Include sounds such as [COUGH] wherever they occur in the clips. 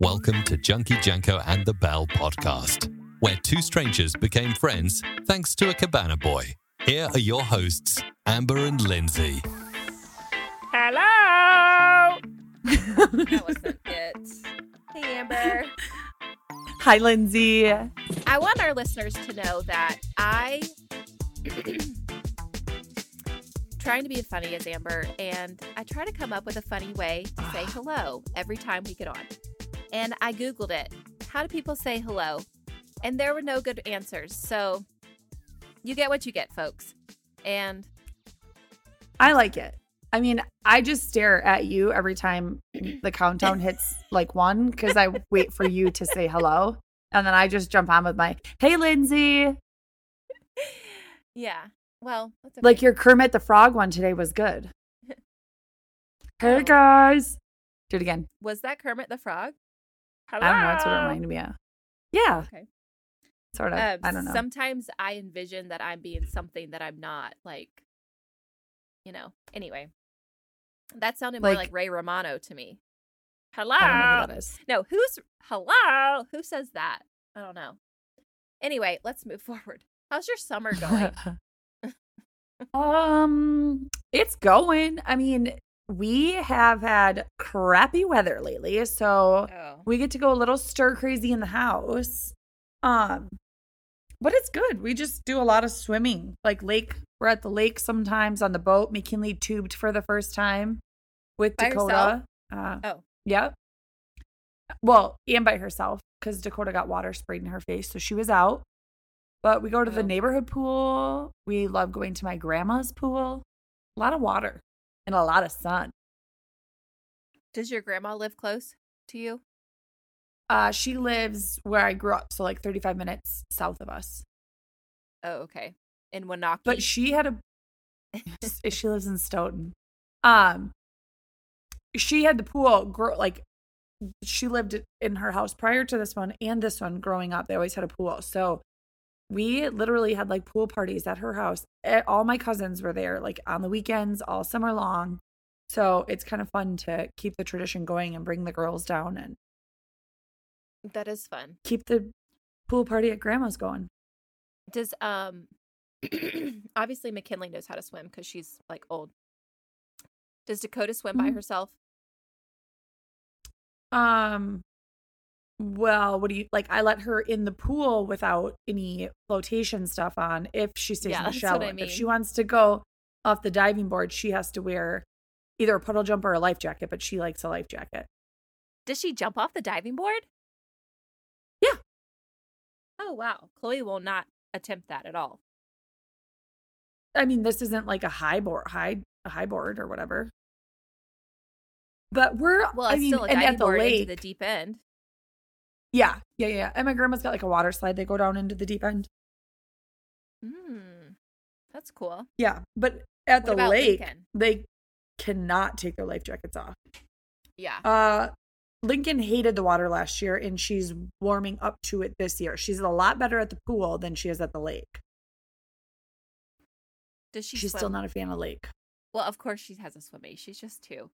Welcome to Junkie Janko and the Bell podcast, where two strangers became friends thanks to a cabana boy. Here are your hosts, Amber and Lindsey. Hello. That wasn't it. Hey, Amber. [LAUGHS] Hi, Lindsey. I want our listeners to know that I [CLEARS THROAT] trying to be as funny as Amber, and I try to come up with a funny way to say ah. hello every time we get on. And I googled it. How do people say hello? And there were no good answers. So you get what you get, folks. And I like it. I mean, I just stare at you every time the countdown [LAUGHS] hits like one because I wait for you to say hello. And then I just jump on with my, hey, Lindsey. yeah, well, that's okay. Like your Kermit the Frog one today was good. [LAUGHS] Hey, Oh. guys. Do it again. was that Kermit the Frog? I don't know. That's what it reminded me of. Yeah, Okay. sort of. Um, I don't know. Sometimes I envision that I'm being something that I'm not. Like, you know. Anyway, that sounded more Like- like Ray Romano to me. Hello. I don't know who. No, who's hello? Who says that? I don't know. Anyway, let's move [LAUGHS] forward. How's your summer [LAUGHS] going? um, it's going. I mean, we have had crappy weather lately, so oh, we get to go a little stir crazy in the house. Um, but it's good. We just do a lot of swimming, like lake. We're at the lake sometimes on the boat. McKinley tubed for the first time with By Dakota. Uh, Oh. yep. Well, and by herself because Dakota got water sprayed in her face, so she was out. But we go to the Oh. neighborhood pool. We love going to my grandma's pool. A lot of water and a lot of sun. does your grandma live close to you? Uh, she lives where I grew up, so like 35 minutes south of us. Oh, okay. In Waunakee. But she had a [LAUGHS] she lives in Stoughton. Um she had the pool grow like she lived in her house prior to this one and this one growing up. They always had a pool. So we literally had like pool parties at her house. Eh, All my cousins were there like on the weekends all summer long. So it's kind of fun to keep the tradition going and bring the girls down and that is fun. keep the pool party at grandma's going. Does um [CLEARS THROAT] obviously McKinley knows how to swim because she's like old. Does Dakota swim by Mhm. herself? Um well, what do you like? I let her in the pool without any flotation stuff on if she stays Yeah, in the that's shallow. what I end. If she wants to go off the diving board, she has to wear either a puddle jumper or a life jacket, but she likes a life jacket. Does she jump off the diving board? Yeah. Oh wow. Chloe will not attempt that at all. I mean, this isn't like a high board, high a high board or whatever. But we're Well, I mean, still a and diving at the board lake. into the deep end. Yeah, yeah, yeah. And my grandma's got like a water slide. They go down into the deep end. Hmm. That's cool. Yeah, but at What the lake, Lincoln? they cannot take their life jackets off. Yeah. Uh, Lincoln hated the water last year, and she's warming up to it this year. She's a lot better at the pool than she is at the lake. Does she she's swim? still not a fan of lake. Well, of course she has a swim age. She's just two.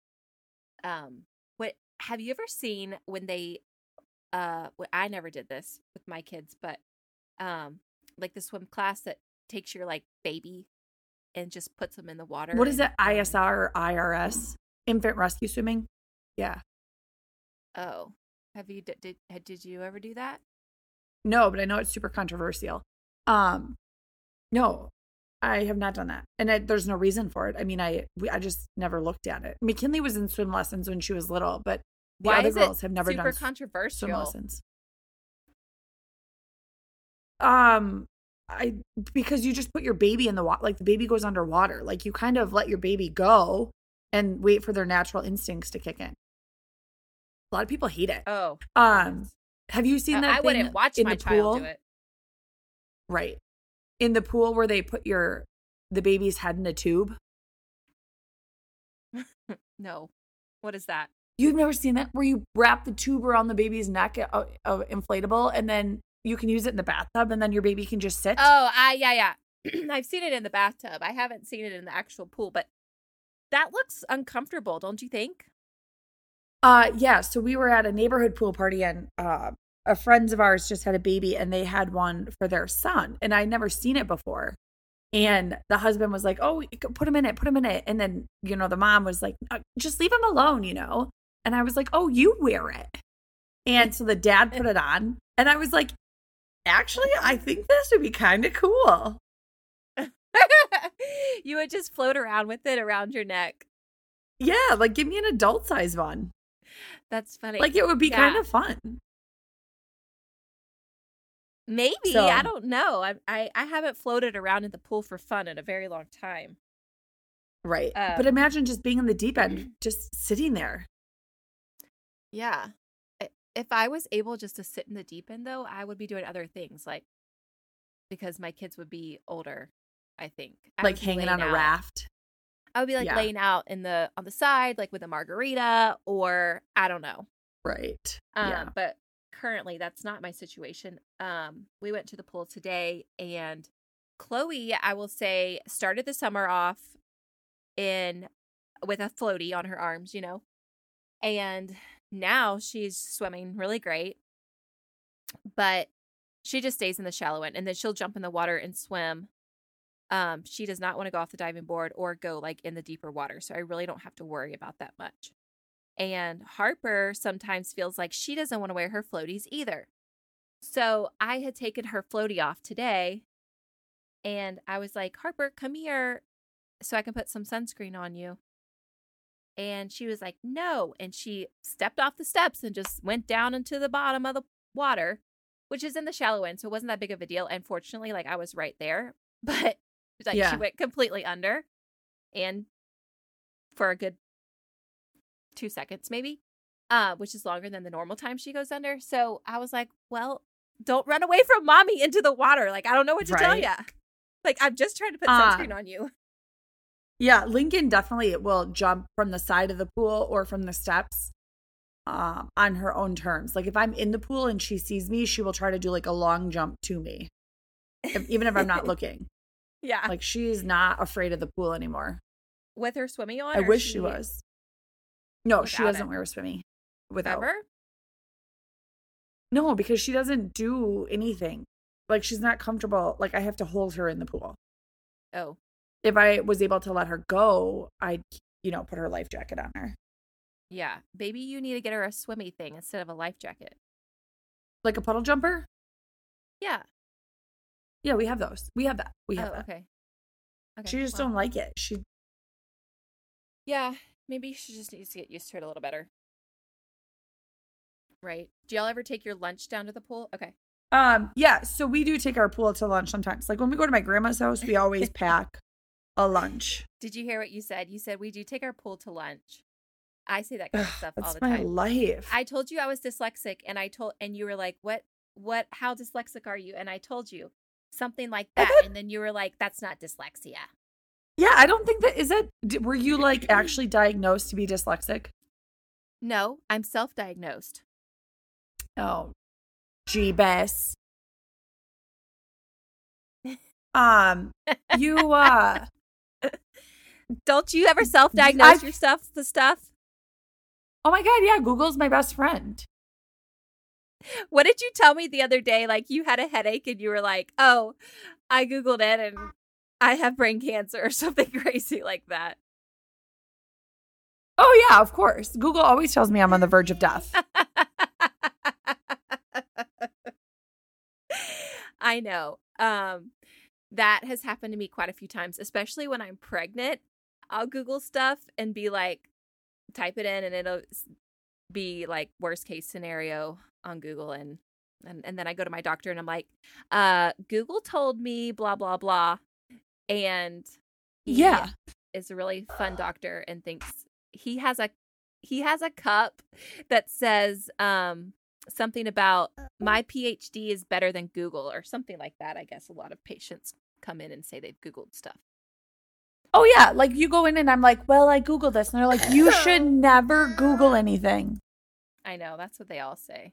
Um, what have you ever seen when they uh I never did this with my kids, but um like the swim class that takes your like baby and just puts them in the water. What is it? ISR or IRS? Infant rescue swimming. Yeah. Oh. Have you did did, did you ever do that? No, but I know it's super controversial. Um, no, I have not done that, and I, there's no reason for it. I mean, I we, I just never looked at it. McKinley was in swim lessons when she was little, but the Why other girls have never super done controversial? swim lessons. Um, I because you just put your baby in the water, like the baby goes underwater, like you kind of let your baby go and wait for their natural instincts to kick in. A lot of people hate it. Oh. Um, have you seen Uh, that? I wouldn't thing watch in my the child pool? do it. Right. In the pool where they put your the baby's head in a tube. [LAUGHS] No. What is that? You've never seen that where you wrap the tube around the baby's neck uh, uh, inflatable and then you can use it in the bathtub and then your baby can just sit. Oh, I yeah, yeah. [CLEARS THROAT] I've seen it in the bathtub. I haven't seen it in the actual pool, but that looks uncomfortable, don't you think? Uh yeah, so we were at a neighborhood pool party and uh a friends of ours just had a baby and they had one for their son and I'd never seen it before. And the husband was like, "Oh, put him in it, put him in it." And then, you know, the mom was like, uh, "Just leave him alone, you know." And I was like, "Oh, you wear it." And so the dad put it on, and I was like, "Actually, I think this would be kind of cool." [LAUGHS] you would just float around with it around your neck. Yeah, like give me an adult size one. That's funny. Like it would be Yeah. kind of fun. Maybe So- I don't know. I, I I haven't floated around in the pool for fun in a very long time. Right. Um, but imagine just being in the deep end, just sitting there. Yeah. If I was able just to sit in the deep end though, I would be doing other things like because my kids would be older, I think. I like hanging on laying a out. raft. I would be like Yeah. laying out in the on the side like with a margarita or I don't know. Right. Um, yeah. but currently that's not my situation. Um, we went to the pool today and Chloe, I will say, started the summer off in with a floaty on her arms, you know. And now she's swimming really great. But she just stays in the shallow end and then she'll jump in the water and swim. Um, she does not want to go off the diving board or go like in the deeper water. So I really don't have to worry about that much. And Harper sometimes feels like she doesn't want to wear her floaties either. So I had taken her floaty off today and I was like, Harper, come here so I can put some sunscreen on you. And she was like, no. And she stepped off the steps and just went down into the bottom of the water, which is in the shallow end. So it wasn't that big of a deal. And fortunately, like I was right there, [LAUGHS] but like Yeah. she went completely under and for a good two seconds, maybe, uh, which is longer than the normal time she goes under. So I was like, well, don't run away from mommy into the water. Like, I don't know what to tell Right. ya. Like, I'm just trying to put Uh, sunscreen on you. Yeah. Lincoln definitely will jump from the side of the pool or from the steps um, on her own terms. Like if I'm in the pool and she sees me, she will try to do like a long jump to me, if, even if I'm not [LAUGHS] looking. Yeah. Like she's not afraid of the pool anymore. With her swimming on? I wish she was. No, she doesn't it? wear a swimmy without. Ever? No, because she doesn't do anything. Like she's not comfortable. Like I have to hold her in the pool. Oh, If I was able to let her go, I'd, you know, put her life jacket on her. yeah. Baby, you need to get her a swimmy thing instead of a life jacket. Like a puddle jumper? Yeah. Yeah, we have those. We have that. We have oh, that. okay. Okay. She just well, don't like it. She Yeah. Maybe she just needs to get used to it a little better. Right. Do y'all ever take your lunch down to the pool? Okay. um yeah, so we do take our pool to lunch sometimes. Like when we go to my grandma's house, we always [LAUGHS] pack a lunch. Did you hear what you said? You said we do take our pool to lunch. I say that kind of stuff all That's the my time. life. I told you I was dyslexic and I told and you were like, "What what how dyslexic are you?" And I told you something like that and then you were like, "That's not dyslexia." yeah, I don't think that is that were you like [CLEARS THROAT] actually diagnosed to be dyslexic? No, I'm self-diagnosed. Oh, gee, Bess. Um, you uh, Don't you ever self-diagnose I- your stuff, the stuff? oh my god, yeah, Google's my best friend. What did you tell me the other day? Like you had a headache and you were like, "Oh, I googled it and I have brain cancer [LAUGHS] or something crazy like that." Oh yeah, of course. Google always tells me I'm on the verge of death. [LAUGHS] I know. Um that has happened to me quite a few times, especially when I'm pregnant. I'll Google stuff and be like type it in and it'll be like worst case scenario on Google and and, and then I go to my doctor and I'm like, uh Google told me blah blah blah and he Yeah. is a really fun doctor and thinks he has a he has a cup that says um something about my PhD is better than Google or something like that. I guess a lot of patients come in and say they've Googled stuff. Oh yeah, like you go in and I'm like, well, I Googled this, and they're like, you [LAUGHS] should never Google anything. I know that's what they all say.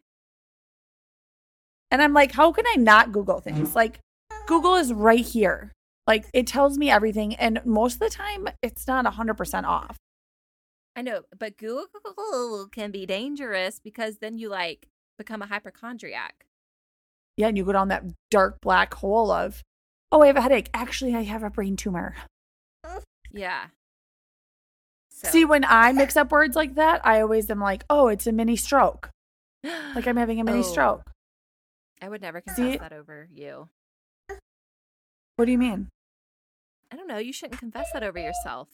And I'm like, how can I not Google things? [LAUGHS] Like, Google is right here. Like, it tells me everything. And most of the time, it's not 100% off. I know, but Google can be dangerous because then you like become a hypochondriac. Yeah, and you go down that dark black hole of, oh, I have a headache. Actually, I have a brain tumor. Yeah. So. See, when I mix up words like that, I always am like, oh, it's a mini stroke. Like I'm having a mini Oh. stroke. I would never confess See- that over you. What do you mean? I don't know. You shouldn't confess that over yourself.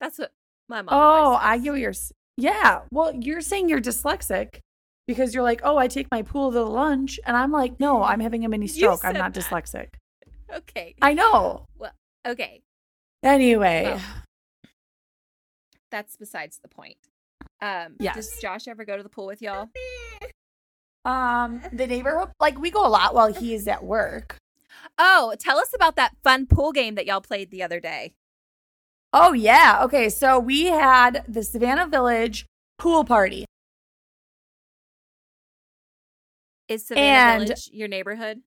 That's what my mom. Oh, I get what you're. Yeah. Well, you're saying you're dyslexic because you're like, oh, I take my pool to lunch, and I'm like, no, I'm having a mini stroke. I'm not that. dyslexic. Okay. I know. Well, Okay. Anyway, That's besides the point. Um, Does Josh ever go to the pool with y'all? um, the neighborhood, like we go a lot while he is at work. Oh, tell us about that fun pool game that y'all played the other day. Oh yeah. Okay, so we had the Savannah Village pool party. Is Savannah And- Village your neighborhood?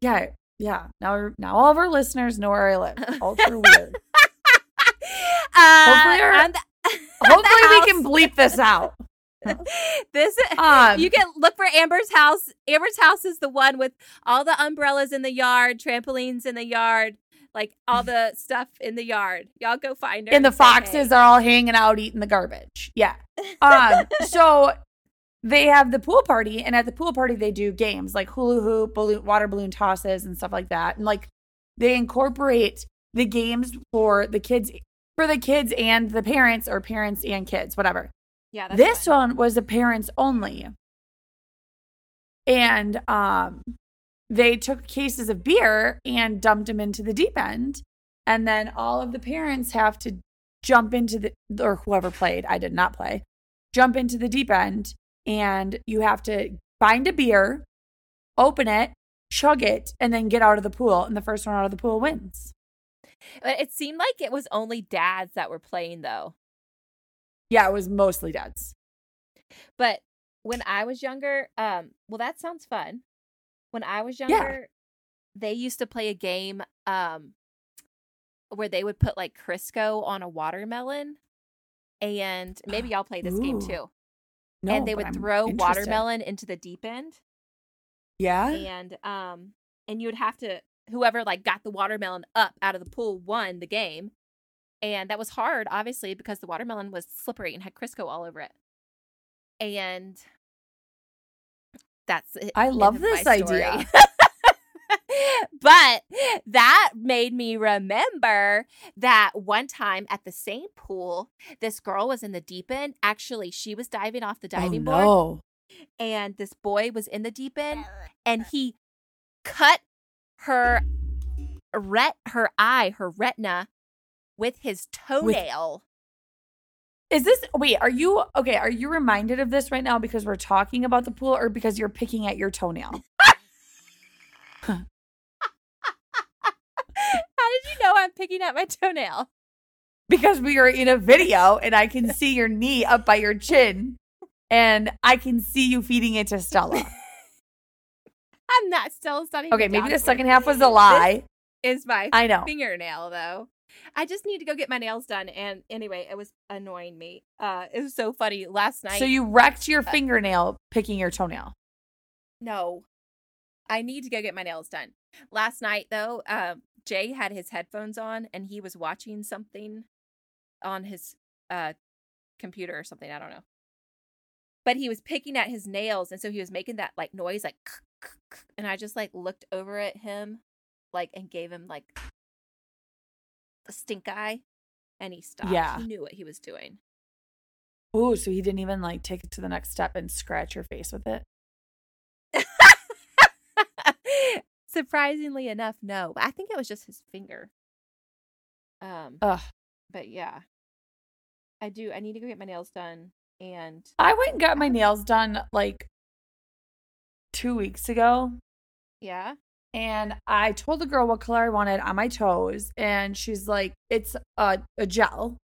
Yeah, yeah. Now, now all of our listeners know where I live. [LAUGHS] Ultra weird. Uh, [LAUGHS] Hopefully the- Hopefully, we can bleep this out. [LAUGHS] this Um, you can look for Amber's house. Amber's house is the one with all the umbrellas in the yard, trampolines in the yard, like all the stuff in the yard. Y'all go find her. and the foxes hey. are all hanging out eating the garbage. Yeah. Um, so they have the pool party, and at the pool party they do games like hula hoop, balloon, water balloon tosses, and stuff like that. And like they incorporate the games for the kids, for the kids and the parents, or parents and kids, whatever. yeah. That's this fun. one was the parents only, and um, they took cases of beer and dumped them into the deep end, and then all of the parents have to jump into the or whoever played. I did not play. Jump into the deep end, and you have to find a beer, open it, chug it, and then get out of the pool. And the first one out of the pool wins. But it seemed like it was only dads that were playing though. Yeah, it was mostly dads. But when I was younger, um, well, that sounds fun. When I was Yeah. younger, they used to play a game um, where they would put like Crisco on a watermelon, and maybe y'all play this game too. No, and they would I'm throw interested. watermelon into the deep end, Yeah. and um, and you would have to whoever like got the watermelon up out of the pool won the game, and that was hard, obviously, because the watermelon was slippery and had Crisco all over it, and that's it. I love this idea. [LAUGHS] [LAUGHS] but that made me remember that one time at the same pool, this girl was in the deep end. Actually, she was diving off the oh, diving oh, board, no. and this boy was in the deep end, and he cut her ret her eye, her retina, with his toenail. Is this wait, are you okay, are you reminded of this right now because we're talking about the pool or because you're picking at your toenail? [LAUGHS] How did you know I'm picking at my toenail? Because we are in a video and I can see your knee up by your chin and I can see you feeding it to Stella. [LAUGHS] I'm not still it's not even Okay, maybe the second half was a lie. This is my I know. fingernail though. I just need to go get my nails done. And anyway, it was annoying me. Uh, it was so funny last night. So you wrecked your fingernail picking your toenail. no, I need to go get my nails done. Last night though, uh, Jay had his headphones on and he was watching something on his uh computer or something. I don't know. But he was picking at his nails, and so he was making that like noise, like, and I just like looked over at him, like, and gave him like the stink eye, and he stopped. Yeah. he knew what he was doing. Ooh, so he didn't even like take it to the next step and scratch your face with it. Surprisingly enough, no. I think it was just his finger. Um, Ugh. but yeah, I do. I need to go get my nails done, and I went and got my nails done like two weeks ago. yeah, and I told the girl what color I wanted on my toes, and she's like, "It's a, a gel."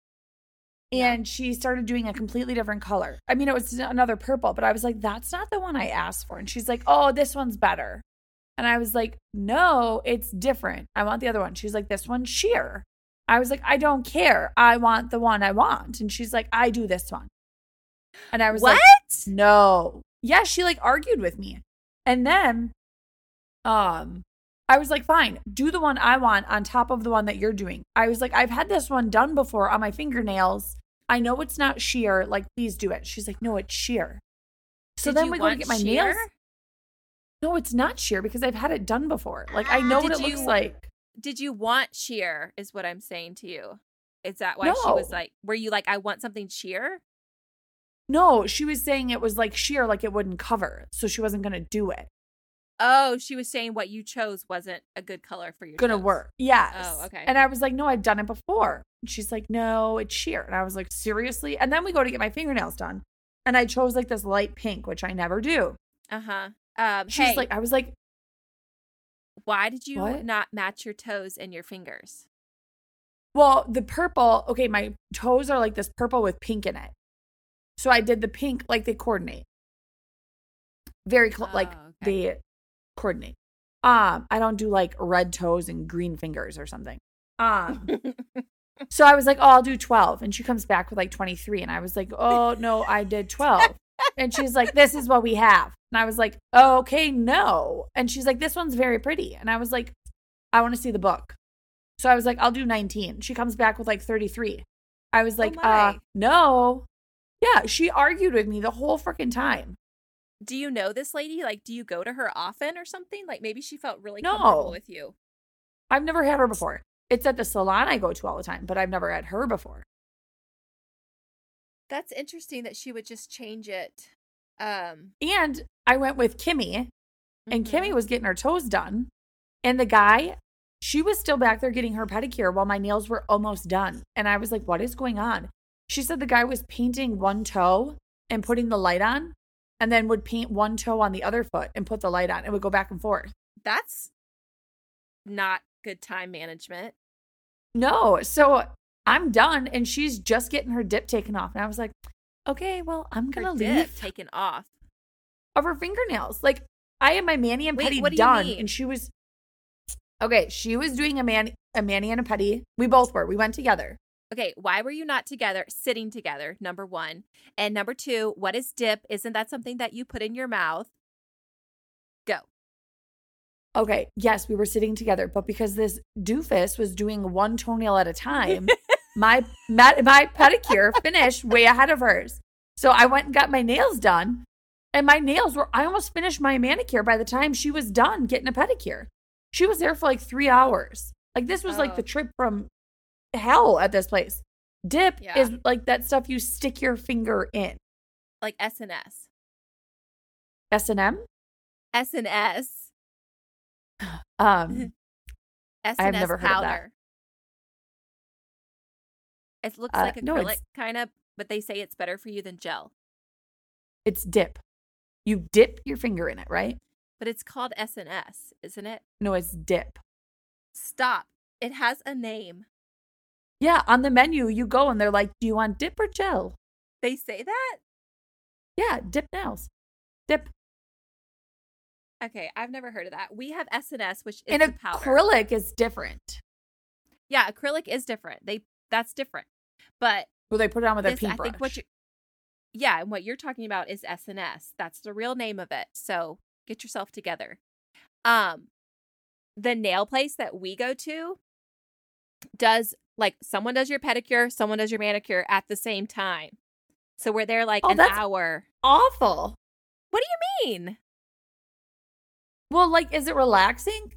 Yeah. And she started doing a completely different color. I mean, it was another purple, but I was like, "That's not the one I asked for." And she's like, "Oh, this one's better." And I was like, "No, it's different. I want the other one." She's like, "This one's sheer." I was like, I don't care. I want the one I want. And she's like, I do this one. And I was what? like, no. Yeah, she like argued with me. And then um I was like, fine, do the one I want on top of the one that you're doing. I was like, I've had this one done before on my fingernails. I know it's not sheer. Like, please do it. She's like, no, it's sheer. So Did then we go to get my sheer? nails. No, it's not sheer because I've had it done before. Like, I know what it looks like. Did you want sheer? Is what I'm saying to you. Is that why she was like, were you like, I want something sheer? No, she was saying it was like sheer, like it wouldn't cover. So she wasn't going to do it. Oh, she was saying what you chose wasn't a good color for your Gonna toes. work. Yes. Oh, okay. And I was like, no, I've done it before. And she's like, no, it's sheer. And I was like, seriously? And then we go to get my fingernails done. And I chose like this light pink, which I never do. Uh huh. Um, She's hey, like, I was like, why did you What? not match your toes and your fingers? well, the purple, okay, my toes are like this purple with pink in it. So I did the pink, like they coordinate. Very close, like Oh, okay. they coordinate. Um, I don't do like red toes and green fingers or something. Um, [LAUGHS] So I was like, oh, I'll do 12. And she comes back with like 23. And I was like, oh, no, I did [LAUGHS] 12. And she's like, this is what we have. And I was like, oh, okay, no. And she's like, this one's very pretty. And I was like, I want to see the book. So I was like, I'll do 19. She comes back with like 33. I was like, uh, no. Yeah, she argued with me the whole freaking time. do you know this lady? Like, do you go to her often or something? Like, maybe she felt really No. comfortable with you. I've never had her before. It's at the salon I go to all the time, but I've never had her before. That's interesting that she would just change it. Um, And I went with Kimmy, and mhm. Kimmy was getting her toes done. And the guy, she was still back there getting her pedicure while my nails were almost done. And I was like, what is going on? She said the guy was painting one toe and putting the light on, and then would paint one toe on the other foot and put the light on. It would go back and forth. that's not good time management. No. So I'm done. And she's just getting her dip taken off. And I was like, okay, well, I'm going to leave taken off. of her fingernails. Like I had my mani and Wait, pedi what do you done, and she was okay. She was doing a man a mani and a petty. We both were. We went together. Okay, why were you not together, sitting together? Number one. And number two, what is dip? Isn't that something that you put in your mouth? Go. Okay, yes, we were sitting together, but because this doofus was doing one toenail at a time, [LAUGHS] my my, pedicure finished way ahead of hers. So I went and got my nails done, and my nails were. I almost finished my manicure by the time she was done getting a pedicure. She was there for like three hours. Like this was like Oh. the trip from hell at this place. Dip Yeah. is like that stuff you stick your finger in. Like S and S. S and M. S and S. Um, [LAUGHS] S I have and S never heard of that. It looks Uh, like no, acrylic, it's- kind of, but they say it's better for you than gel. it's dip. You dip your finger in it, right? But it's called S and S, isn't it? No, it's dip. Stop. It has a name. Yeah, on the menu you go and they're like, "Do you want dip or gel?" They say that? Yeah, dip nails. Dip. Okay, I've never heard of that. We have S and S, which is and a powder. acrylic is different. Yeah, acrylic is different. They that's different. But Well, they put it on with a this, I think what you Yeah, and what you're talking about is S and S. That's the real name of it. So get yourself together. Um the nail place that we go to does like someone does your pedicure, someone does your manicure at the same time. So we're there like Oh, an that's- hour. Awful. What do you mean? Well, like, is it relaxing?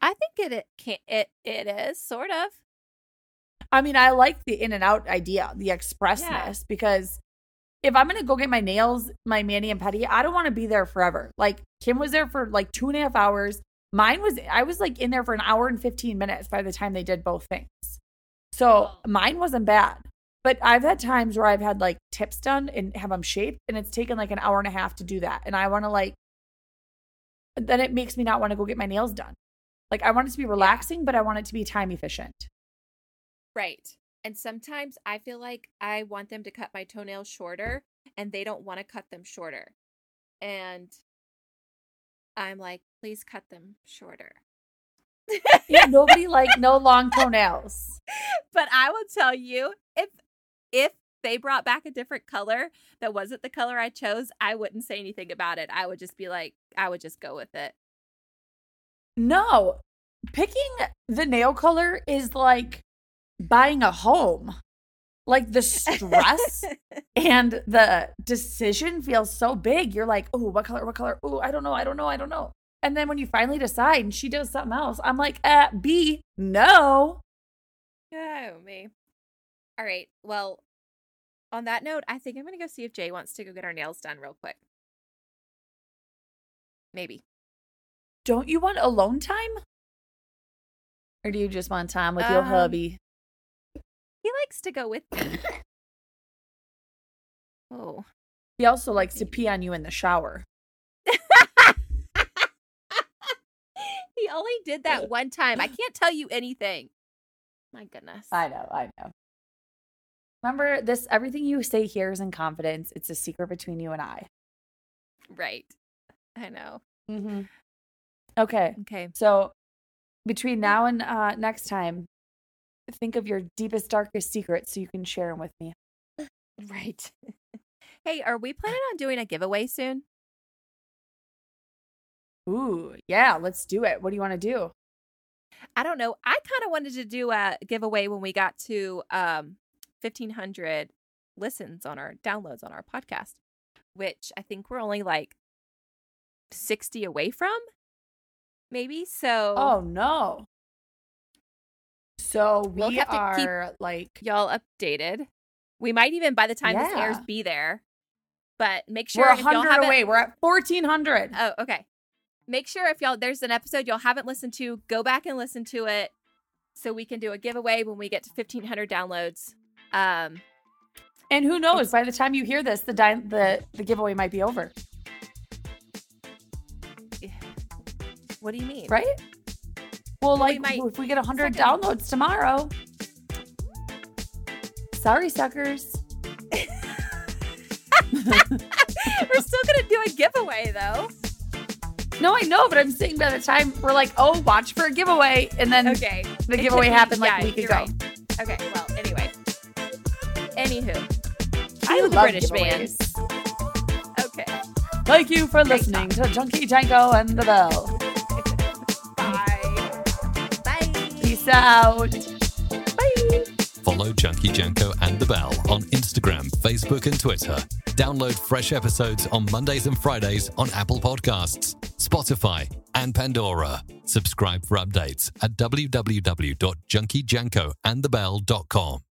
I think it it can it it is sort of. I mean, I like the in and out idea, the expressness, because if I'm gonna go get my nails, my mani and pedi, I don't want to be there forever. Like Kim was there for like two and a half hours. Mine was I was like in there for an hour and fifteen minutes by the time they did both things. So Oh. mine wasn't bad. But I've had times where I've had like tips done and have them shaped, and it's taken like an hour and a half to do that. And I want to like, then it makes me not want to go get my nails done. Like I want it to be relaxing, but I want it to be time efficient. Right. And sometimes I feel like I want them to cut my toenails shorter and they don't want to cut them shorter. And I'm like, please cut them shorter. Yeah, nobody [LAUGHS] like no long toenails. but I will tell you if if they brought back a different color that wasn't the color I chose, I wouldn't say anything about it. I would just be like, I would just go with it. No, picking the nail color is like buying a home. Like the stress [LAUGHS] and the decision feels so big. You're like, oh, what color? What color? Oh, I don't know. I don't know. I don't know. And then when you finally decide and she does something else, I'm like, uh, B, no. oh me. All right. Well, on that note, I think I'm gonna go see if Jay wants to go get our nails done real quick. Maybe. Don't you want alone time? Or do you just want time with your Um, hubby? He likes to go with me. [LAUGHS] oh. He also likes to pee on you in the shower. [LAUGHS] he only did that [LAUGHS] one time. I can't tell you anything. My goodness. I know, I know. Remember this everything you say here is in confidence. It's a secret between you and I. right. I know. Mm-hmm. Okay. Okay. So between now and uh, next time, think of your deepest, darkest secrets so you can share them with me. Right. [LAUGHS] hey, are we planning on doing a giveaway soon? Ooh, yeah, let's do it. What do you want to do? I don't know. I kind of wanted to do a giveaway when we got to um 1500 listens on our downloads on our podcast, which I think we're only like 60 away from. Maybe. So Oh no. So we We'll have to keep- are like y'all updated. We might even by the time this airs be there. But make sure we're a if y'all hundred away. We're at fourteen hundred. Oh, okay. Make sure if y'all there's an episode y'all haven't listened to, go back and listen to it so we can do a giveaway when we get to 1500 downloads. Um and who knows? By the time you hear this, the di- the the giveaway might be over, what do you mean? right? Well, we like might- if we get hundred second. downloads tomorrow, sorry, suckers. [LAUGHS] We're still going to do a giveaway though. No, I know, but I'm saying by the time we're like, oh, watch for a giveaway, and then Okay. the It giveaway [LAUGHS] happened like yeah, a week ago. right. Okay, well, anyway. Anywho. I love British giveaways. Okay. Thank you for Great listening to Junkie Janko and the Bell. Out. Bye. Follow Junkie Janko and the Bell on Instagram, Facebook, and Twitter. Download fresh episodes on Mondays and Fridays on Apple Podcasts, Spotify, and Pandora. Subscribe for updates at www.junkiejankoandthebell.com.